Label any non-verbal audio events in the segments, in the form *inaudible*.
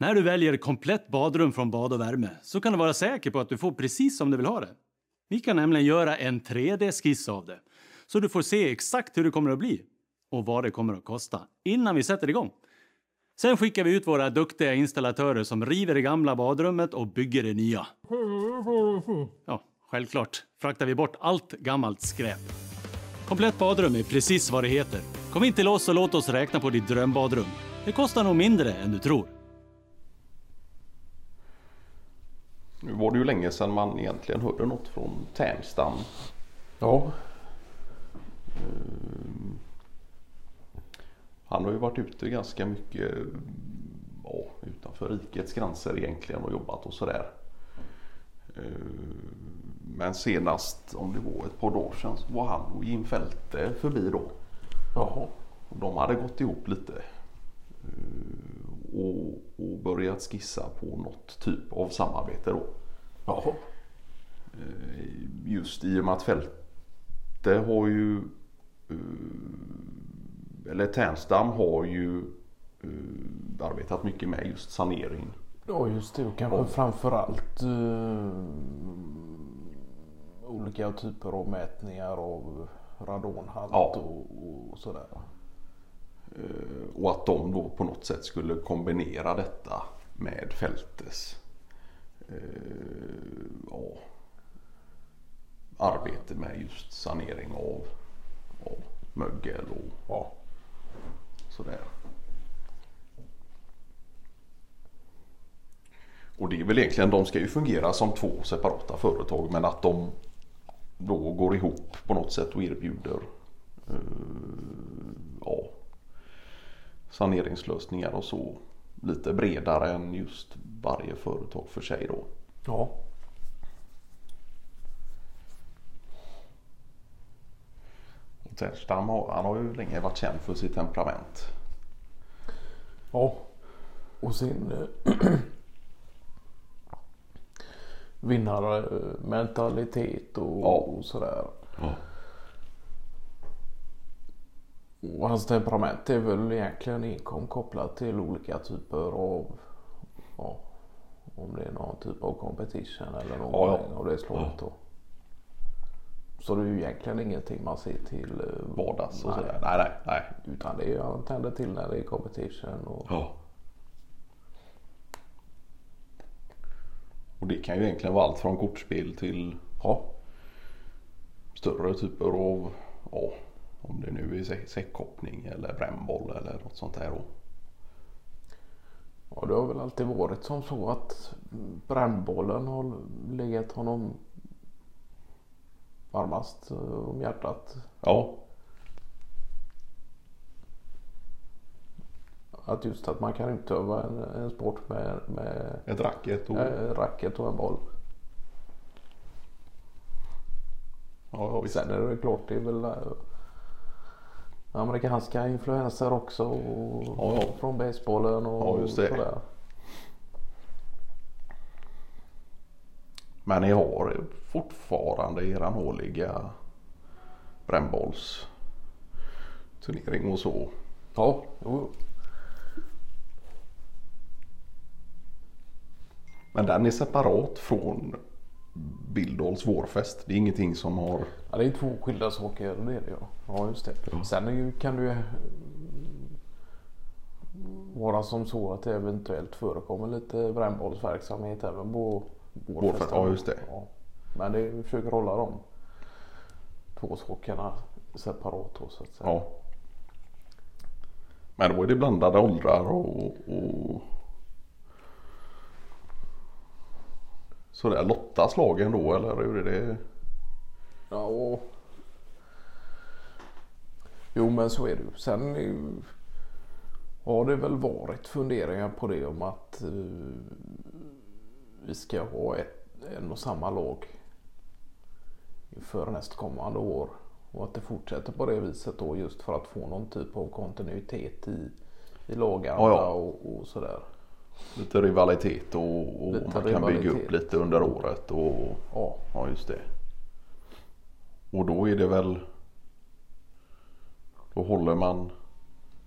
När du väljer komplett badrum från Bad och värme så kan du vara säker på att du får precis som du vill ha det. Vi kan nämligen göra en 3D-skiss av det så du får se exakt hur det kommer att bli och vad det kommer att kosta innan vi sätter igång. Sen skickar vi ut våra duktiga installatörer som river det gamla badrummet och bygger det nya. Ja, självklart fraktar vi bort allt gammalt skräp. Komplett badrum är precis vad det heter. Kom in till oss och låt oss räkna på ditt drömbadrum. Det kostar nog mindre än du tror. Nu var det ju länge sedan man egentligen hörde något från Tärnstam. Ja, Han har ju varit ute ganska mycket ja, utanför rikets gränser egentligen och jobbat och sådär. Eh, Men senast, om det var ett par dagar sedan, så var han och Jim Fälte förbi då. jaha. Och de hade gått ihop lite. eh, Och, och börjat skissa på något typ av samarbete då. Jaha. Just i och med att Fälte har ju eh, eller Tärnstam har ju eh, arbetat mycket med just sanering. Ja just det och kanske Ja. framförallt uh, olika typer av mätningar av radonhalt Ja. och, och sådär. Och att de då på något sätt skulle kombinera detta med Fältes Eh, ja, arbete med just sanering av, av mögel och Ja. sådär. Och det är väl egentligen, de ska ju fungera som två separata företag men att de då går ihop på något sätt och erbjuder eh, ja, saneringslösningar och så lite bredare än just varje företag för sig då. Ja. Och Tärnstam har, han har ju länge varit känd för sitt temperament. Ja. Och sin eh, *clears throat* vinnarmentalitet och, Ja. och sådär. Ja. Och hans temperament är väl egentligen enkom kopplat till olika typer av ja, om det är någon typ av competition eller någonting Ja, ja. av det slaget då. Så det är ju egentligen ingenting man ser till eh, Vardags och nej, sådär. Nej, nej, nej. Utan det är ju han tänder till när det är competition och Ja. Och det kan ju egentligen vara allt från kortspel till ja, större typer av, ja, om det nu är sä- säckhoppning eller brännboll eller något sånt där. då. Ja, det har väl alltid varit som så att brännbollen har legat honom varmast eh, om hjärtat. Ja, Att just att man kan utöva en, en sport med, med ett racket och eh, racket och en boll. ja, ja. Sen är det klart det är väl eh, amerikanska influenser också och, Ja, ja. från basebollen och Ja, det. sådär. Men ni har fortfarande eran årliga brännbollsturnering och så. Ja, jo. Men den är separat från Bildals vårfest. Det är ingenting som har... Ja, det är två skilda saker. Det är det ja. Ja just det. Ja. Sen kan det ju vara som så att det eventuellt förekommer lite brännbollsverksamhet även på Vårfest, ja, just det. Ja. Men det, vi försöker hålla de två sakerna separat då så att säga. Ja. Men då är det blandade åldrar och, och sådär Lottas lagen då eller hur är det? Ja, och... Jo men så är det ju. Sen har det väl varit funderingar på det om att eh, vi ska ha ett, en och samma lag inför nästkommande år. Och att det fortsätter på det viset då just för att få någon typ av kontinuitet i, i laganda Ja, ja. och, och sådär. Lite rivalitet och, och Lite man kan bygga upp rivalitet. lite under året och Ja, ja just det. Och då är det väl då håller man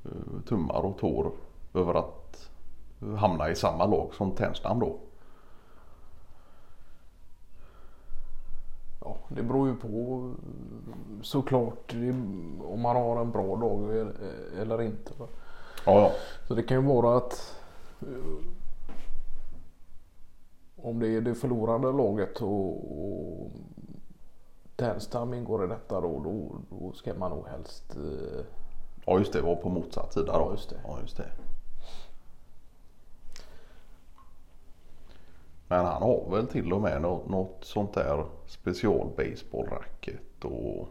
eh, tummar och tår över att hamna i samma lag som Tärnstam då. Ja, det beror ju på såklart det, om man har en bra dag eller, inte. Ja, ja. Så det kan ju vara att om det är det förlorande laget och, och Tärnstam ingår i detta då, då, då ska man nog helst eh, ja just det, var på motsatt sida då. Ja, just det. Ja, just det. Men han har väl till och med något, något sånt där special baseballracket och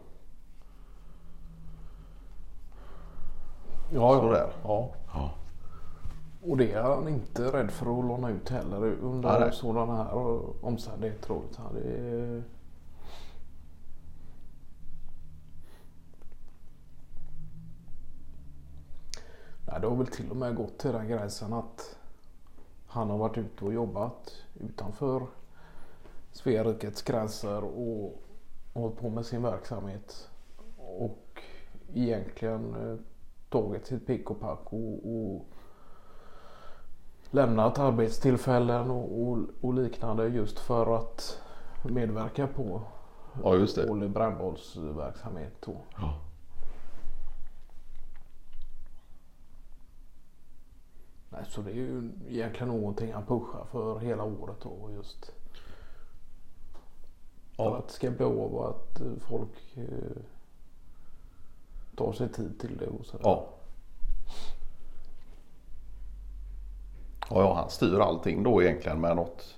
ja, Sådär. Ja. ja. Och det är han inte rädd för att låna ut heller under Nej, sådana här omständigheter. det är... Nej, det har väl till och med gått till den gränsen att han har varit ute och jobbat utanför Svea rikets gränser och hållit på med sin verksamhet. Och egentligen eh, tagit sitt pick och pack och, och lämnat arbetstillfällen och, och, och liknande just för att medverka på ja, just det. Olle verksamhet. Då. Ja. Nej, så det är ju egentligen någonting han pushar för hela året då just. Ja. att det ska bli av och att folk eh, tar sig tid till det och sådär. Ja. Ja, ja, han styr allting då egentligen med något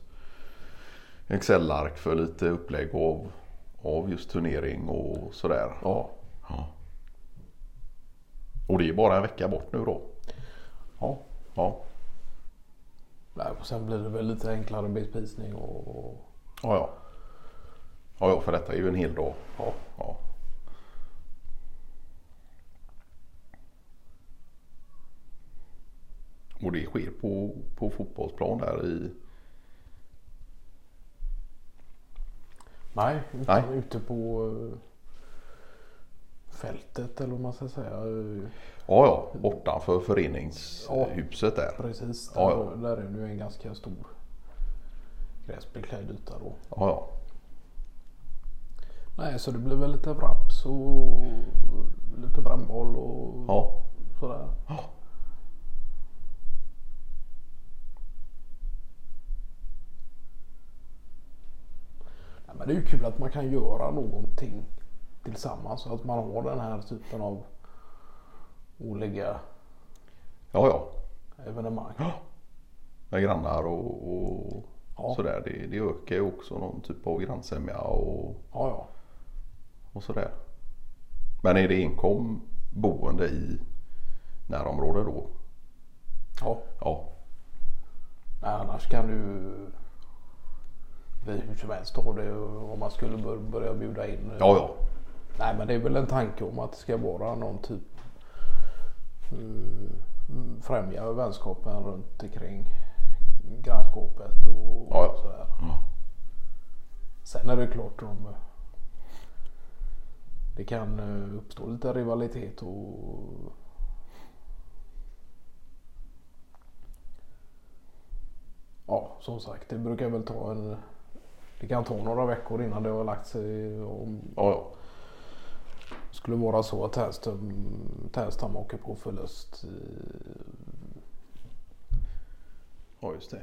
Excel-ark för lite upplägg av, av just turnering och sådär. Ja. Ja. Och det är bara en vecka bort nu då. ja. Ja, Nej, och sen blir det väl lite enklare bespisning och, och ja, ja. Ja, ja, för detta är ju en hel dag. ja. Ja. Och det sker på, på fotbollsplan där i... Nej, utan Nej. ute på eh, fältet eller vad man ska säga. Ja, ja, bortanför föreningshuset där. Precis, där, Ja, ja. där är det ju en ganska stor gräsbeklädd yta då. Ja, ja. Nej, så det blir väl lite wraps och lite brännboll och Ja, sådär. Ja. Ja, men det är ju kul att man kan göra någonting tillsammans. Så att man har den här typen av olika ja, ja. evenemang. Med grannar och, och Ja. sådär. Det, det ökar ju också någon typ av grannsämja och, Ja, ja. och sådär. Men är det enkom boende i närområdet då? ja. Ja, Nej, annars kan du hur som helst ha det om man skulle bör- börja bjuda in. ja, ja. Nej men det är väl en tanke om att det ska vara någon typ mm, mm, främja vänskapen runt omkring grannskapet och, Ja, och sådär. Ja. Sen är det klart om det kan eh, uppstå lite rivalitet och Ja, som sagt, det brukar väl ta en... Det kan ta några veckor innan det har lagt sig. Om ja, ja. det skulle vara så att Tärnstam åker på förlust. ja just det.